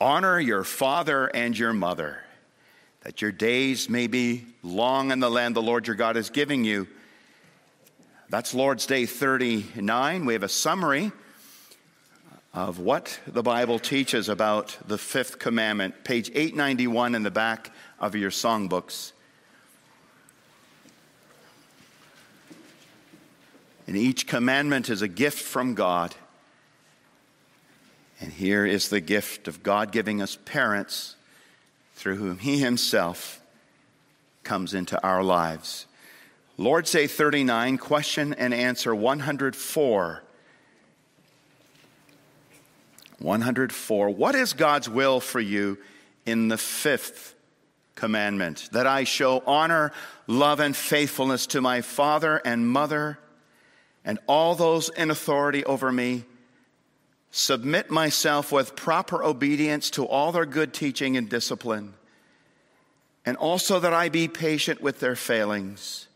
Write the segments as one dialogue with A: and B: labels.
A: Honor your father and your mother, that your days may be long in the land the Lord your God is giving you. That's Lord's Day 39. We have a summary of what the Bible teaches about the fifth commandment, page 891 in the back of your songbooks. And each commandment is a gift from God. And here is the gift of God giving us parents through whom He Himself comes into our lives. Lord's Day 39, question and answer 104. 104. What is God's will for you in the fifth commandment? That I show honor, love, and faithfulness to my father and mother and all those in authority over me, submit myself with proper obedience to all their good teaching and discipline, and also that I be patient with their failings,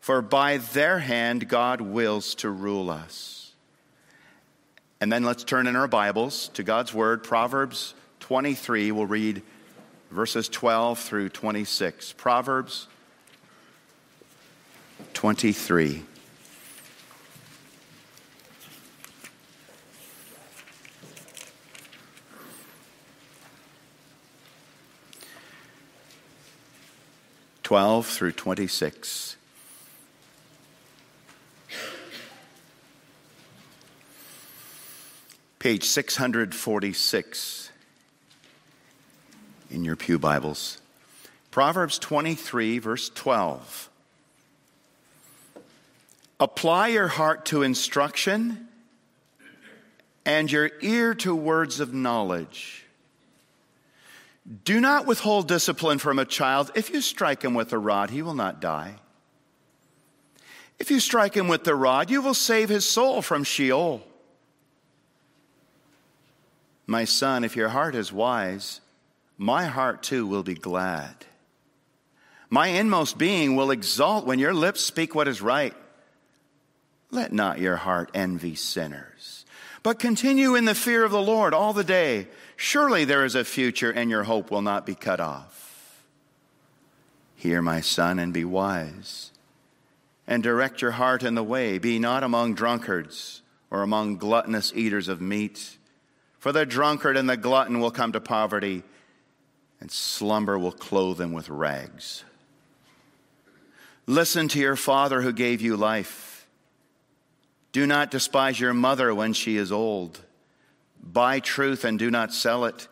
A: for by their hand God wills to rule us. And then let's turn in our Bibles to God's Word, Proverbs 23. We'll read verses 12 through 26. Proverbs 23. Twelve through twenty-six. page 646 in your Pew Bibles. Proverbs 23, verse 12. Apply your heart to instruction and your ear to words of knowledge. Do not withhold discipline from a child. If you strike him with a rod, he will not die. If you strike him with the rod, you will save his soul from Sheol. My son, if your heart is wise, my heart too will be glad. My inmost being will exult when your lips speak what is right. Let not your heart envy sinners, but continue in the fear of the Lord all the day. Surely there is a future, and your hope will not be cut off. Hear, my son, and be wise, and direct your heart in the way. Be not among drunkards or among gluttonous eaters of meat for the drunkard and the glutton will come to poverty, and slumber will clothe them with rags. Listen to your father who gave you life. Do not despise your mother when she is old. Buy truth and do not sell it.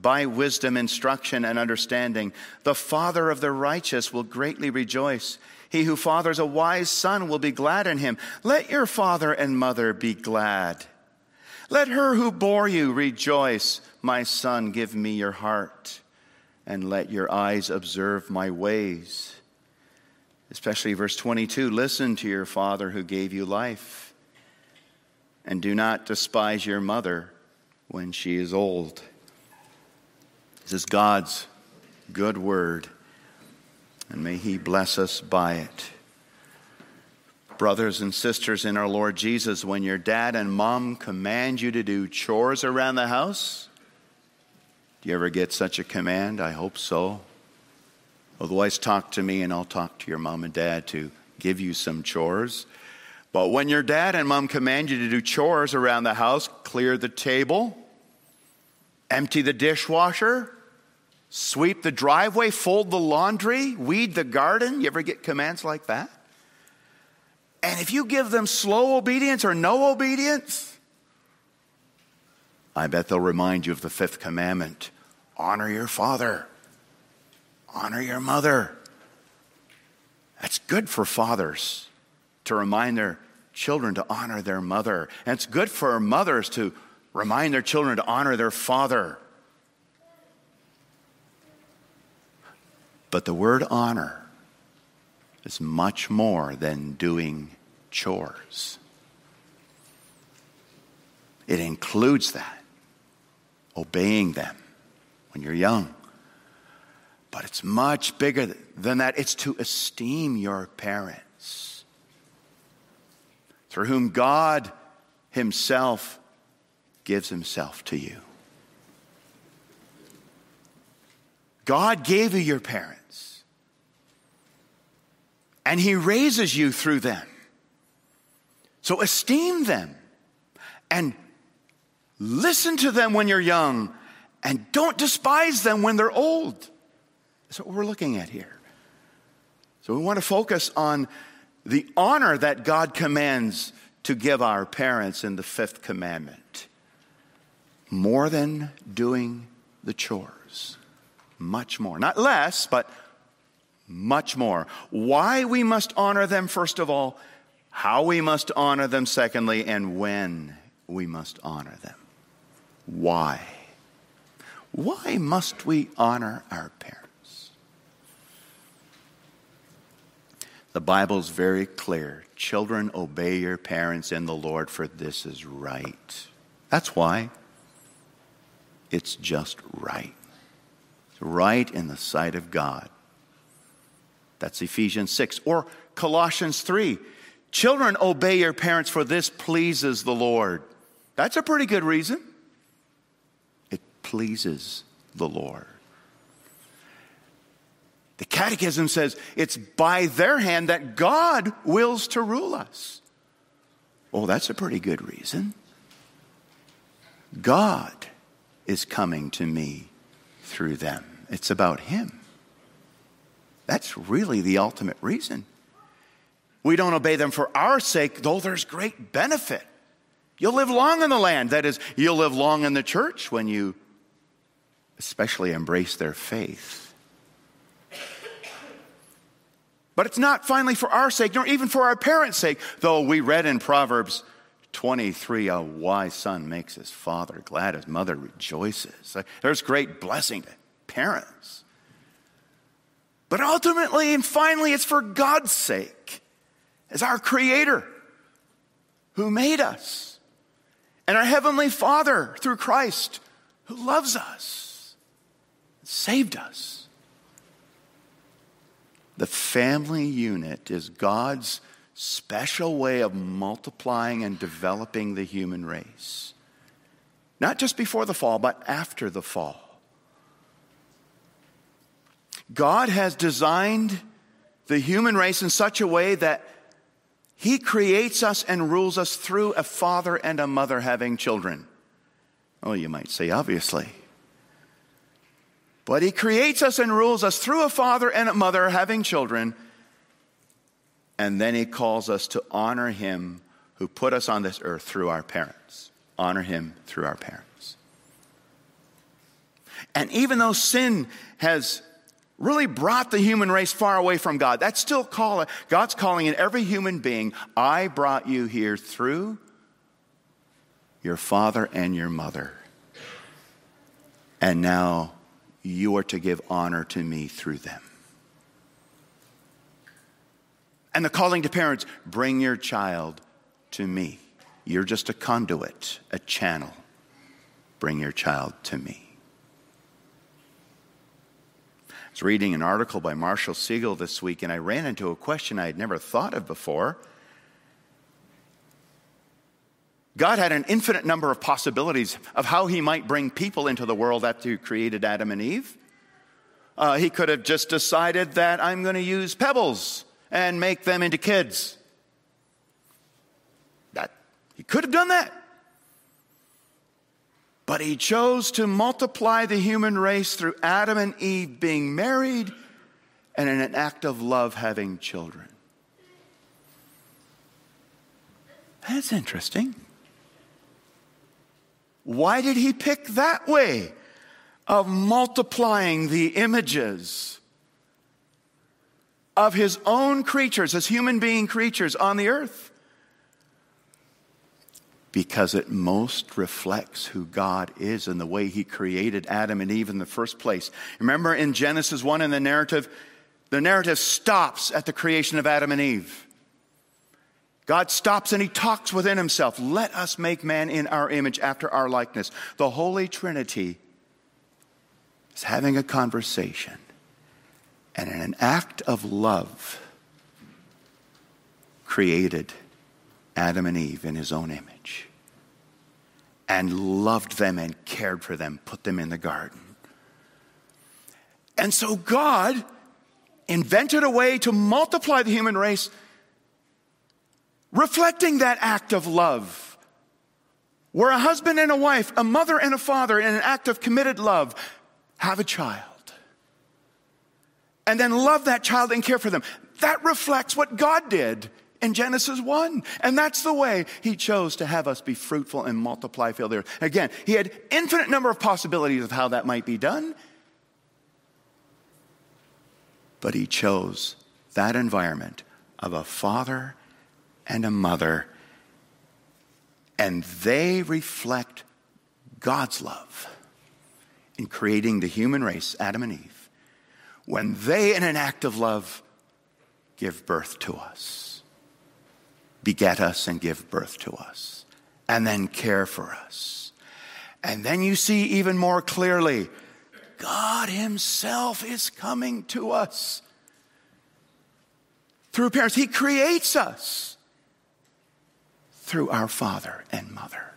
A: Buy wisdom, instruction, and understanding. The father of the righteous will greatly rejoice. He who fathers a wise son will be glad in him. Let your father and mother be glad. Let her who bore you rejoice. My son, give me your heart, and let your eyes observe my ways. Especially verse 22 listen to your father who gave you life, and do not despise your mother when she is old. This is God's good word, and may He bless us by it brothers and sisters in our Lord Jesus, when your dad and mom command you to do chores around the house? Do you ever get such a command? I hope so. Otherwise, talk to me and I'll talk to your mom and dad to give you some chores. But when your dad and mom command you to do chores around the house, clear the table, empty the dishwasher, sweep the driveway, fold the laundry, weed the garden, you ever get commands like that? And if you give them slow obedience or no obedience, I bet they'll remind you of the fifth commandment honor your father, honor your mother. That's good for fathers to remind their children to honor their mother. And it's good for mothers to remind their children to honor their father. But the word honor is much more than doing chores. It includes that, obeying them when you're young. But it's much bigger than that. It's to esteem your parents, through whom God Himself gives Himself to you. God gave you your parents, and He raises you through them. So esteem them and listen to them when you're young, and don't despise them when they're old. That's what we're looking at here. So we want to focus on the honor that God commands to give our parents in the fifth commandment more than doing the chores. Much more. Not less, but much more. Why we must honor them, first of all, how we must honor them, secondly, and when we must honor them. Why? Why must we honor our parents? The Bible's very clear. Children, obey your parents in the Lord, for this is right. That's why. It's just right. It's right in the sight of God. That's Ephesians 6. Or Colossians 3. Children, obey your parents, for this pleases the Lord. That's a pretty good reason. It pleases the Lord. The Catechism says it's by their hand that God wills to rule us. Oh, that's a pretty good reason. God is coming to me through them. It's about Him. That's really the ultimate reason. We don't obey them for our sake, though there's great benefit. You'll live long in the land. That is, you'll live long in the church when you especially embrace their faith. But it's not finally for our sake, nor even for our parents' sake, though we read in Proverbs 23 a wise son makes his father glad, his mother rejoices. Uh, there's great blessing to parents. But ultimately and finally, it's for God's sake, as our Creator who made us, and our Heavenly Father through Christ who loves us, saved us. The family unit is God's special way of multiplying and developing the human race. Not just before the fall, but after the fall. God has designed the human race in such a way that He creates us and rules us through a father and a mother having children. Oh, you might say, obviously. But he creates us and rules us through a father and a mother having children. And then he calls us to honor him who put us on this earth through our parents. Honor him through our parents. And even though sin has really brought the human race far away from God, that's still calling, God's calling in every human being, I brought you here through your father and your mother. And now you are to give honor to me through them. And the calling to parents bring your child to me. You're just a conduit, a channel. Bring your child to me. I was reading an article by Marshall Segal this week, and I ran into a question I had never thought of before. God had an infinite number of possibilities of how he might bring people into the world after he created Adam and Eve. Uh, he could have just decided that I'm going to use pebbles and make them into kids. That he could have done that. But he chose to multiply the human race through Adam and Eve being married and in an act of love having children. That's interesting. Why did he pick that way of multiplying the images of his own creatures as human being creatures on the earth? Because it most reflects who God is and the way he created Adam and Eve in the first place. Remember in Genesis 1 in the narrative, the narrative stops at the creation of Adam and Eve. God stops and he talks within himself. Let us make man in our image after our likeness. The Holy Trinity is having a conversation and in an act of love created Adam and Eve in his own image and loved them and cared for them, put them in the garden. And so God invented a way to multiply the human race, reflecting that act of love. Where a husband and a wife, a mother and a father, in an act of committed love, have a child. And then love that child and care for them. That reflects what God did in Genesis 1. And that's the way he chose to have us be fruitful and multiply, fill the earth. Again, he had infinite number of possibilities of how that might be done. But he chose that environment of a father and a mother, and they reflect God's love in creating the human race, Adam and Eve, when they, in an act of love, give birth to us, beget us, and give birth to us, and then care for us. And then you see even more clearly God Himself is coming to us through parents. He creates us through our father and mother.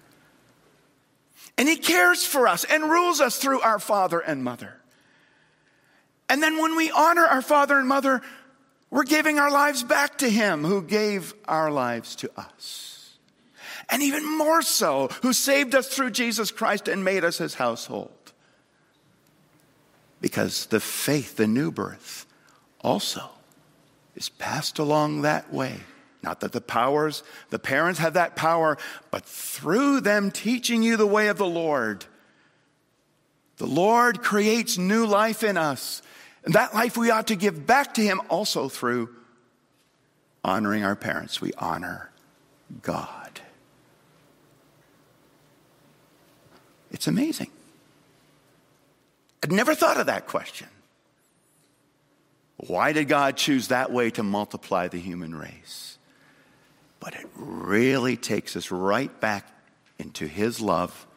A: And He cares for us and rules us through our father and mother. And then when we honor our father and mother, we're giving our lives back to Him who gave our lives to us. And even more so, who saved us through Jesus Christ and made us His household. Because the faith, the new birth, also is passed along that way. Not that the powers, the parents have that power, but through them teaching you the way of the Lord. The Lord creates new life in us. And that life we ought to give back to Him also through honoring our parents. We honor God. It's amazing. I'd never thought of that question. Why did God choose that way to multiply the human race? But it really takes us right back into His love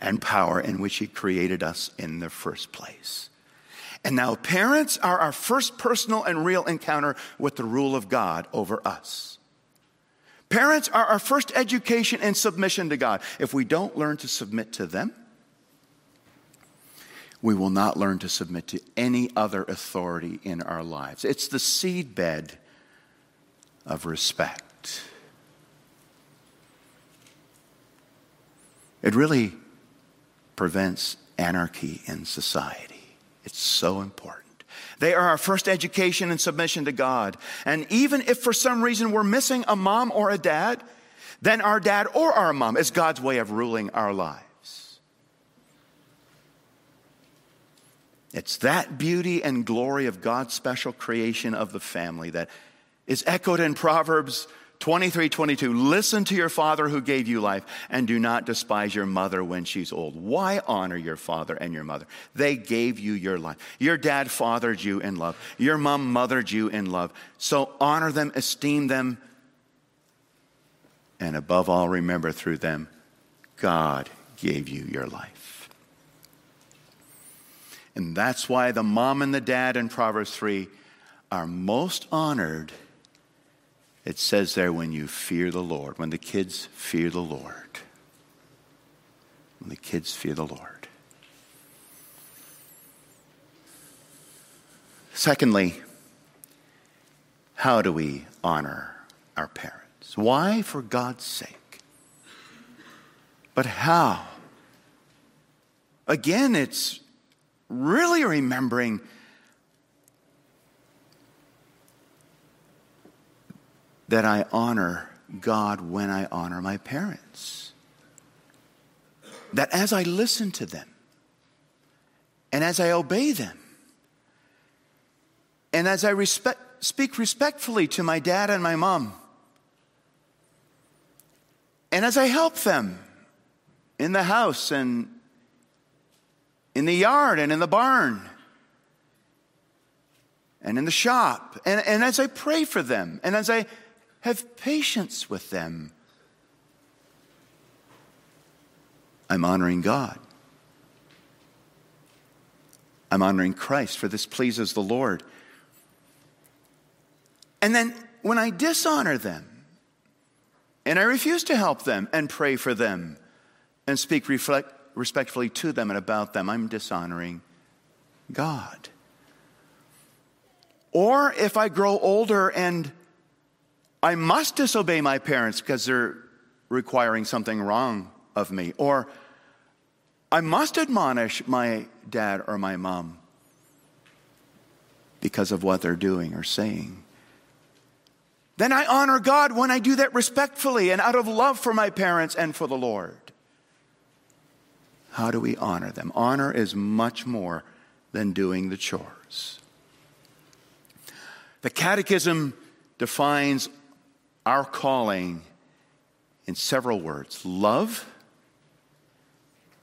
A: and power in which He created us in the first place. And now, parents are our first personal and real encounter with the rule of God over us. Parents are our first education and submission to God. If we don't learn to submit to them, we will not learn to submit to any other authority in our lives. It's the seedbed of respect. It really prevents anarchy in society. It's so important. They are our first education and submission to God. And even if for some reason we're missing a mom or a dad, then our dad or our mom is God's way of ruling our lives. It's that beauty and glory of God's special creation of the family that is echoed in Proverbs 23 22. Listen to your father who gave you life, and do not despise your mother when she's old. Why honor your father and your mother? They gave you your life. Your dad fathered you in love, your mom mothered you in love. So honor them, esteem them, and above all, remember through them, God gave you your life. And that's why the mom and the dad in Proverbs 3 are most honored. It says there, when you fear the Lord, when the kids fear the Lord. When the kids fear the Lord. Secondly, how do we honor our parents? Why? For God's sake. But how? Again, it's really remembering that I honor God when I honor my parents. That as I listen to them and as I obey them and as I respect, speak respectfully to my dad and my mom and as I help them in the house and in the yard and in the barn and in the shop. And, and as I pray for them and as I have patience with them, I'm honoring God. I'm honoring Christ, for this pleases the Lord. And then when I dishonor them, and I refuse to help them and pray for them and speak reflect, respectfully to them and about them, I'm dishonoring God. Or if I grow older and I must disobey my parents because they're requiring something wrong of me, or I must admonish my dad or my mom because of what they're doing or saying. Then I honor God when I do that respectfully and out of love for my parents and for the Lord. How do we honor them? Honor is much more than doing the chores. The Catechism defines our calling in several words love,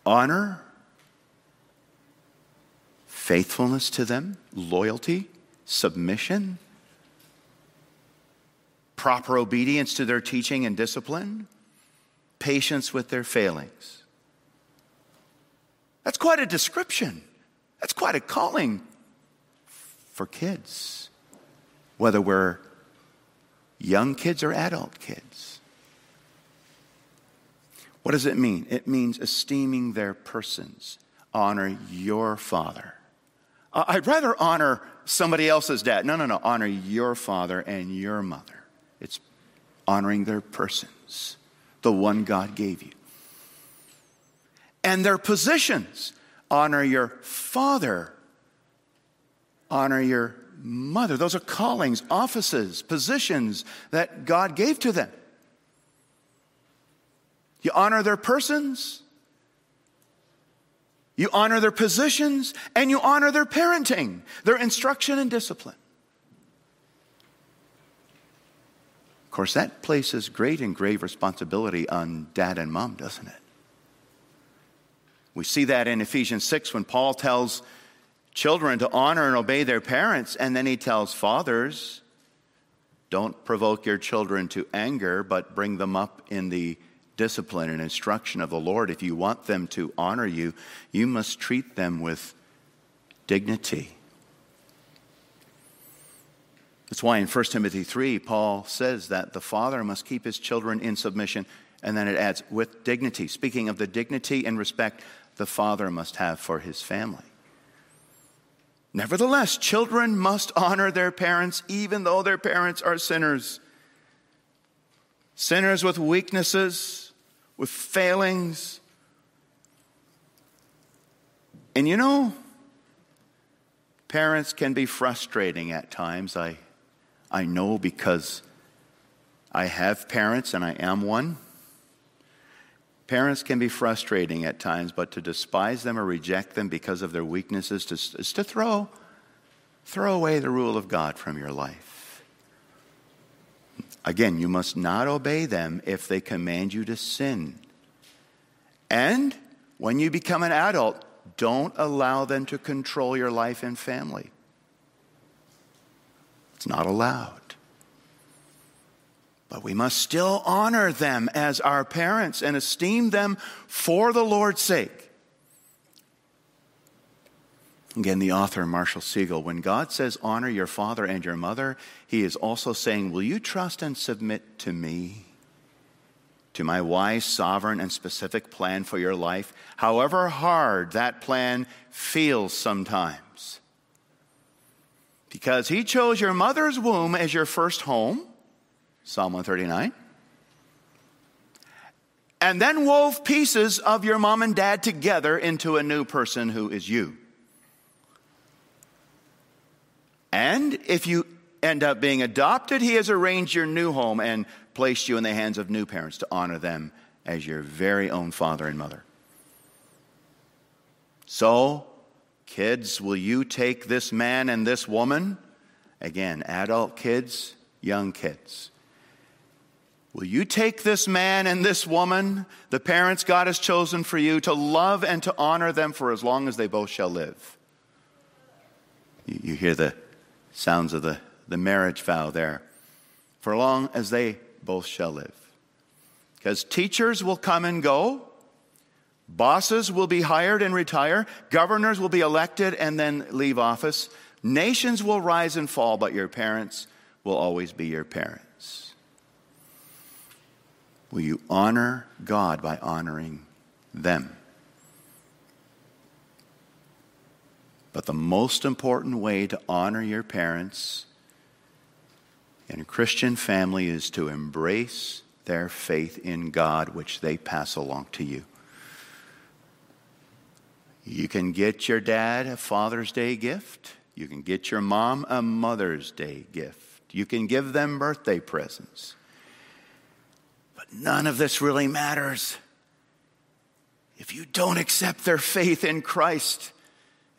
A: honor, faithfulness to them, loyalty, submission, proper obedience to their teaching and discipline, patience with their failings. That's quite a description. That's quite a calling for kids, whether we're young kids or adult kids. What does it mean? It means esteeming their persons. Honor your father. I'd rather honor somebody else's dad. No, no, no. Honor your father and your mother. It's honoring their persons, the one God gave you and their positions. Honor your father, honor your mother. Those are callings, offices, positions that God gave to them. You honor their persons, you honor their positions, and you honor their parenting, their instruction and discipline. Of course, that places great and grave responsibility on dad and mom, doesn't it? We see that in Ephesians 6 when Paul tells children to honor and obey their parents, and then he tells fathers, don't provoke your children to anger, but bring them up in the discipline and instruction of the Lord. If you want them to honor you, you must treat them with dignity. That's why in 1 Timothy 3, Paul says that the father must keep his children in submission, and then it adds, with dignity, speaking of the dignity and respect the father must have for his family. Nevertheless, children must honor their parents even though their parents are sinners. Sinners with weaknesses, with failings. And you know, parents can be frustrating at times. I, I know because I have parents and I am one. Parents can be frustrating at times, but to despise them or reject them because of their weaknesses is to throw, throw away the rule of God from your life. Again, you must not obey them if they command you to sin. And when you become an adult, don't allow them to control your life and family. It's not allowed. But we must still honor them as our parents and esteem them for the Lord's sake. Again, the author, Marshall Segal, when God says, honor your father and your mother, he is also saying, Will you trust and submit to me, to my wise, sovereign, and specific plan for your life, however hard that plan feels sometimes? Because he chose your mother's womb as your first home Psalm 139. And then wove pieces of your mom and dad together into a new person who is you. And if you end up being adopted, he has arranged your new home and placed you in the hands of new parents to honor them as your very own father and mother. So, kids, will you take this man and this woman? Again, adult kids, young kids. Will you take this man and this woman, the parents God has chosen for you, to love and to honor them for as long as they both shall live? You, hear the sounds of the, the marriage vow there. For long as they both shall live. Because teachers will come and go, bosses will be hired and retire, governors will be elected and then leave office, nations will rise and fall, but your parents will always be your parents. Will you honor God by honoring them? But the most important way to honor your parents in a Christian family is to embrace their faith in God, which they pass along to you. You can get your dad a Father's Day gift. You can get your mom a Mother's Day gift. You can give them birthday presents. None of this really matters if you don't accept their faith in Christ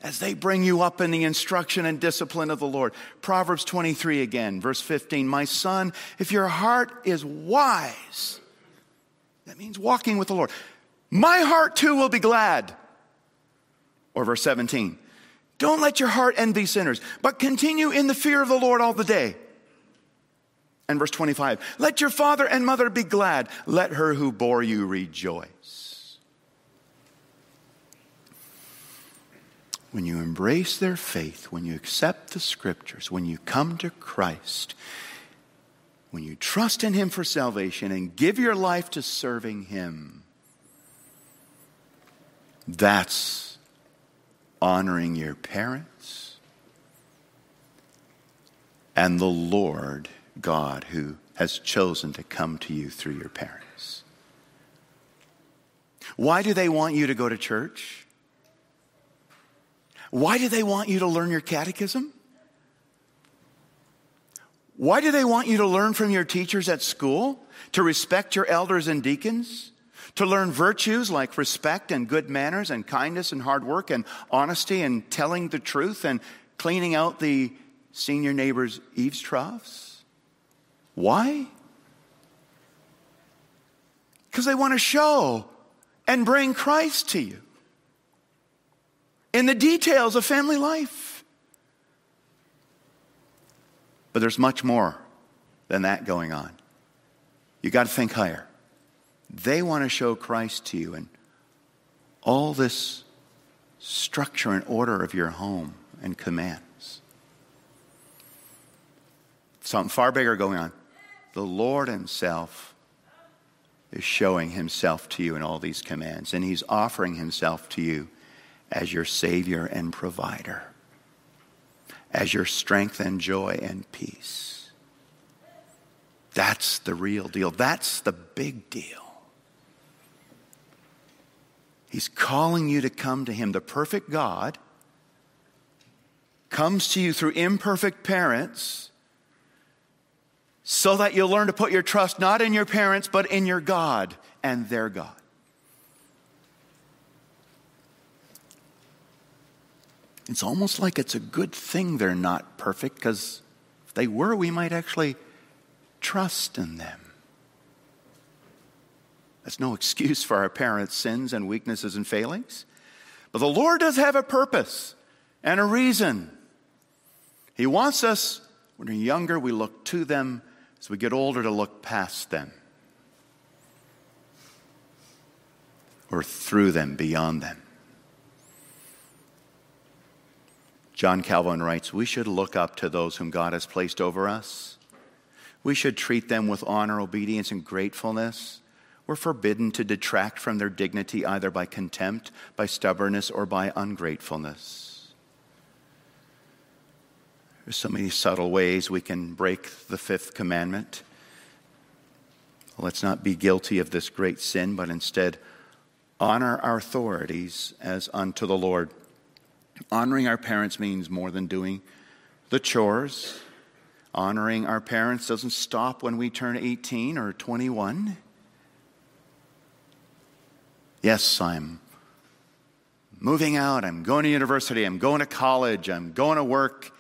A: as they bring you up in the instruction and discipline of the Lord. Proverbs 23 again, verse 15. My son, if your heart is wise, that means walking with the Lord, my heart too will be glad. Or verse 17. Don't let your heart envy sinners, but continue in the fear of the Lord all the day. And verse 25. Let your father and mother be glad. Let her who bore you rejoice. when you embrace their faith, when you accept the scriptures, when you come to Christ, when you trust in Him for salvation and give your life to serving Him, that's honoring your parents and the Lord God who has chosen to come to you through your parents. Why do they want you to go to church? Why do they want you to learn your catechism? Why do they want you to learn from your teachers at school? To respect your elders and deacons? To learn virtues like respect and good manners and kindness and hard work and honesty and telling the truth and cleaning out the senior neighbor's eaves troughs? Why? Because they want to show and bring Christ to you in the details of family life. But there's much more than that going on. You got to think higher. They want to show Christ to you and all this structure and order of your home and commands. Something far bigger going on. The Lord Himself is showing Himself to you in all these commands, and He's offering Himself to you as your Savior and provider, as your strength and joy and peace. That's the real deal. That's the big deal. He's calling you to come to Him. The perfect God comes to you through imperfect parents so that you'll learn to put your trust not in your parents, but in your God and their God. It's almost like it's a good thing they're not perfect because if they were, we might actually trust in them. That's no excuse for our parents' sins and weaknesses and failings. But the Lord does have a purpose and a reason. He wants us, when we're younger, we look to them. As we get older, to look past them or through them, beyond them. John Calvin writes, We should look up to those whom God has placed over us. We should treat them with honor, obedience, and gratefulness. We're forbidden to detract from their dignity either by contempt, by stubbornness, or by ungratefulness. There's so many subtle ways we can break the fifth commandment. Let's not be guilty of this great sin, but instead honor our authorities as unto the Lord. Honoring our parents means more than doing the chores. Honoring our parents doesn't stop when we turn 18 or 21. Yes, I'm moving out, I'm going to university, I'm going to college, I'm going to work.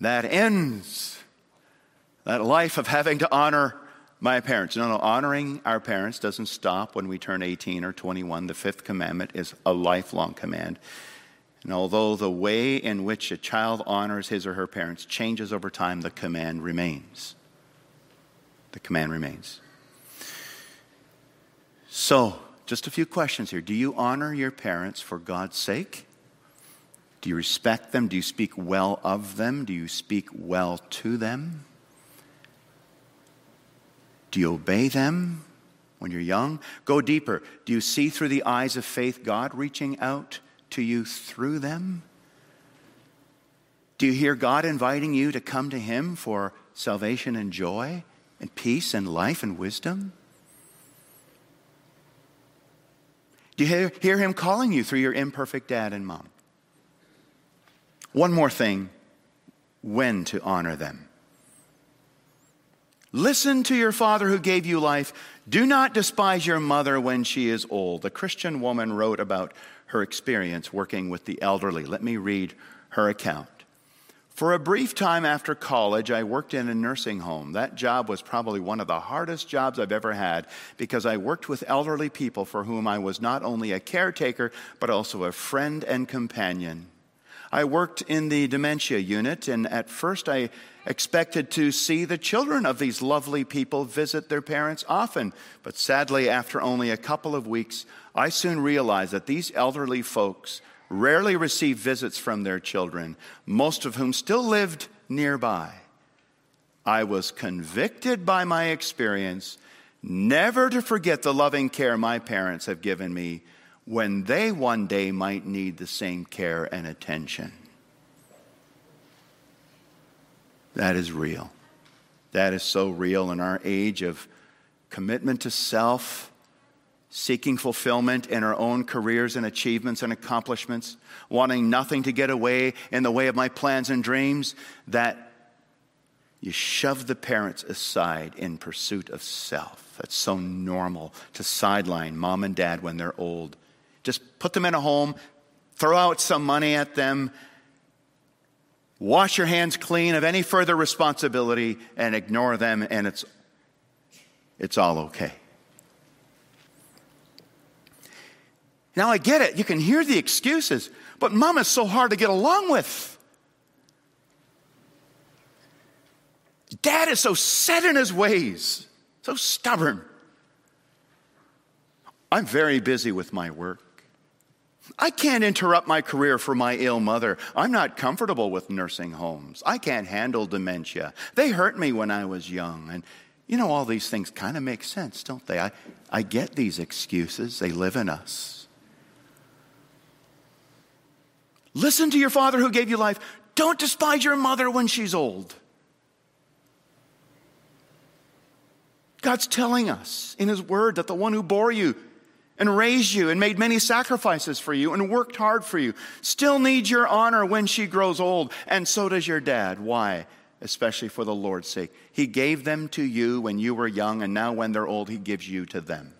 A: That ends that life of having to honor my parents. No, no, honoring our parents doesn't stop when we turn 18 or 21. The fifth commandment is a lifelong command. And although the way in which a child honors his or her parents changes over time, the command remains. The command remains. So, just a few questions here. Do you honor your parents for God's sake? Do you respect them? Do you speak well of them? Do you speak well to them? Do you obey them when you're young? Go deeper. Do you see through the eyes of faith God reaching out to you through them? Do you hear God inviting you to come to Him for salvation and joy and peace and life and wisdom? Do you hear, Him calling you through your imperfect dad and mom? One more thing when to honor them. Listen to your father who gave you life. Do not despise your mother when she is old. A Christian woman wrote about her experience working with the elderly. Let me read her account. For a brief time after college, I worked in a nursing home. That job was probably one of the hardest jobs I've ever had because I worked with elderly people for whom I was not only a caretaker, but also a friend and companion. I worked in the dementia unit, and at first I expected to see the children of these lovely people visit their parents often. But sadly, after only a couple of weeks, I soon realized that these elderly folks rarely received visits from their children, most of whom still lived nearby. I was convicted by my experience never to forget the loving care my parents have given me when they one day might need the same care and attention. That is real. That is so real in our age of commitment to self, seeking fulfillment in our own careers and achievements and accomplishments, wanting nothing to get away in the way of my plans and dreams, that you shove the parents aside in pursuit of self. That's so normal to sideline mom and dad when they're old just put them in a home, throw out some money at them, wash your hands clean of any further responsibility, and ignore them, and it's, it's all okay. Now, I get it. You can hear the excuses, but mom is so hard to get along with. Dad is so set in his ways, so stubborn. I'm very busy with my work. I can't interrupt my career for my ill mother. I'm not comfortable with nursing homes. I can't handle dementia. They hurt me when I was young. And you know, all these things kind of make sense, don't they? I, I get these excuses, they live in us. Listen to your father who gave you life. Don't despise your mother when she's old. God's telling us in His Word that the one who bore you and raised you and made many sacrifices for you and worked hard for you still needs your honor when she grows old, and so does your dad. Why? Especially for the Lord's sake. He gave them to you when you were young, and now when they're old, He gives you to them.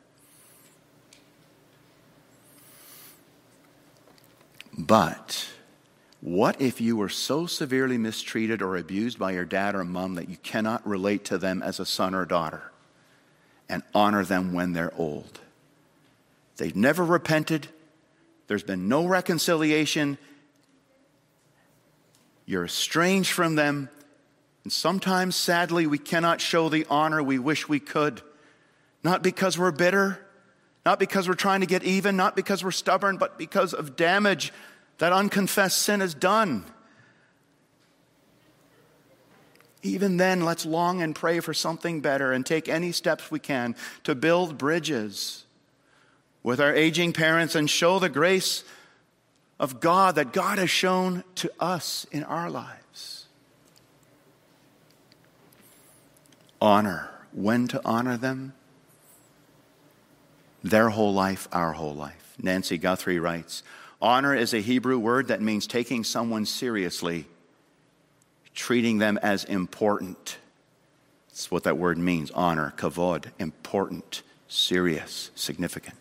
A: But what if you were so severely mistreated or abused by your dad or mom that you cannot relate to them as a son or daughter and honor them when they're old? They've never repented. There's been no reconciliation. You're estranged from them. And sometimes, sadly, we cannot show the honor we wish we could. Not because we're bitter, not because we're trying to get even, not because we're stubborn, but because of damage that unconfessed sin has done. Even then, let's long and pray for something better and take any steps we can to build bridges with our aging parents and show the grace of God that God has shown to us in our lives. Honor. When to honor them? Their whole life, our whole life. Nancy Guthrie writes Honor is a Hebrew word that means taking someone seriously, treating them as important. That's what that word means honor, kavod, important, serious, significant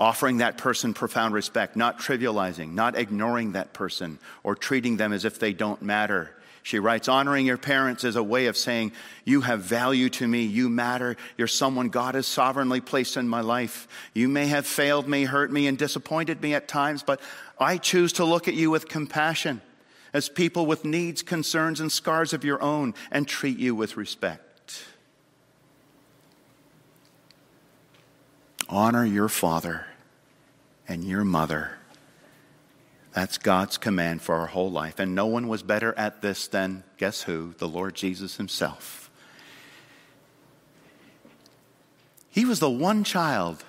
A: offering that person profound respect, not trivializing, not ignoring that person or treating them as if they don't matter. She writes, honoring your parents is a way of saying, You have value to me. You matter. You're someone God has sovereignly placed in my life. You may have failed me, hurt me, and disappointed me at times, but I choose to look at you with compassion as people with needs, concerns, and scars of your own and treat you with respect. Honor your father and your mother. That's God's command for our whole life. And no one was better at this than, guess who? The Lord Jesus himself. He was the one child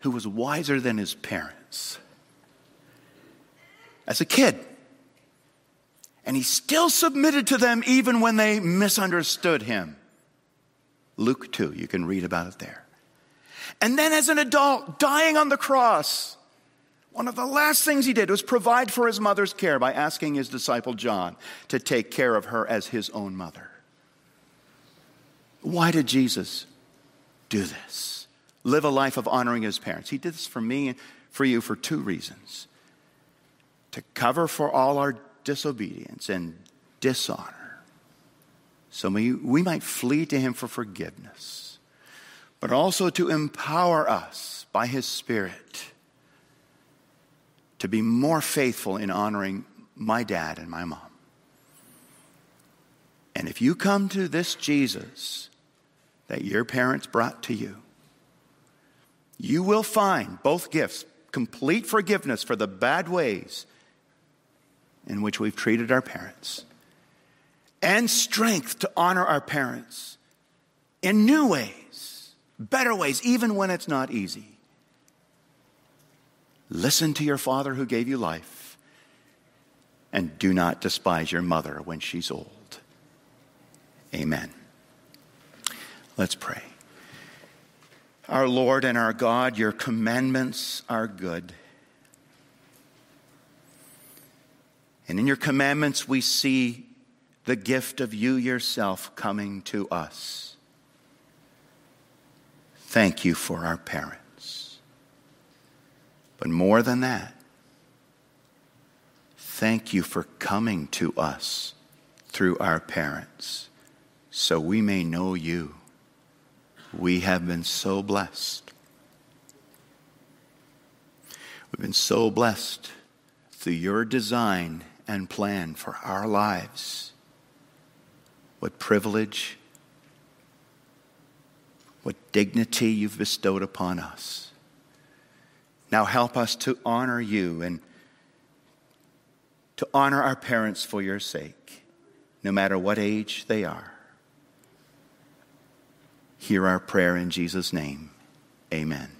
A: who was wiser than his parents. As a kid, And he still submitted to them even when they misunderstood him. Luke 2, you can read about it there. And then, as an adult, dying on the cross, one of the last things he did was provide for his mother's care by asking his disciple John to take care of her as his own mother. Why did Jesus do this? Live a life of honoring his parents. He did this for me and for you for two reasons to cover for all our disobedience and dishonor. So we, might flee to him for forgiveness, but also to empower us by his Spirit to be more faithful in honoring my dad and my mom. And if you come to this Jesus that your parents brought to you, you will find both gifts complete forgiveness for the bad ways in which we've treated our parents and strength to honor our parents in new ways, better ways, even when it's not easy. Listen to your father who gave you life, and do not despise your mother when she's old. Amen. Let's pray. Our Lord and our God, your commandments are good. And in your commandments, we see the gift of you yourself coming to us. Thank you for our parents. But more than that, thank you for coming to us through our parents so we may know you. We have been so blessed. We've been so blessed through your design and plan for our lives. What privilege, what dignity you've bestowed upon us. Now help us to honor you and to honor our parents for your sake, no matter what age they are. Hear our prayer in Jesus' name. Amen.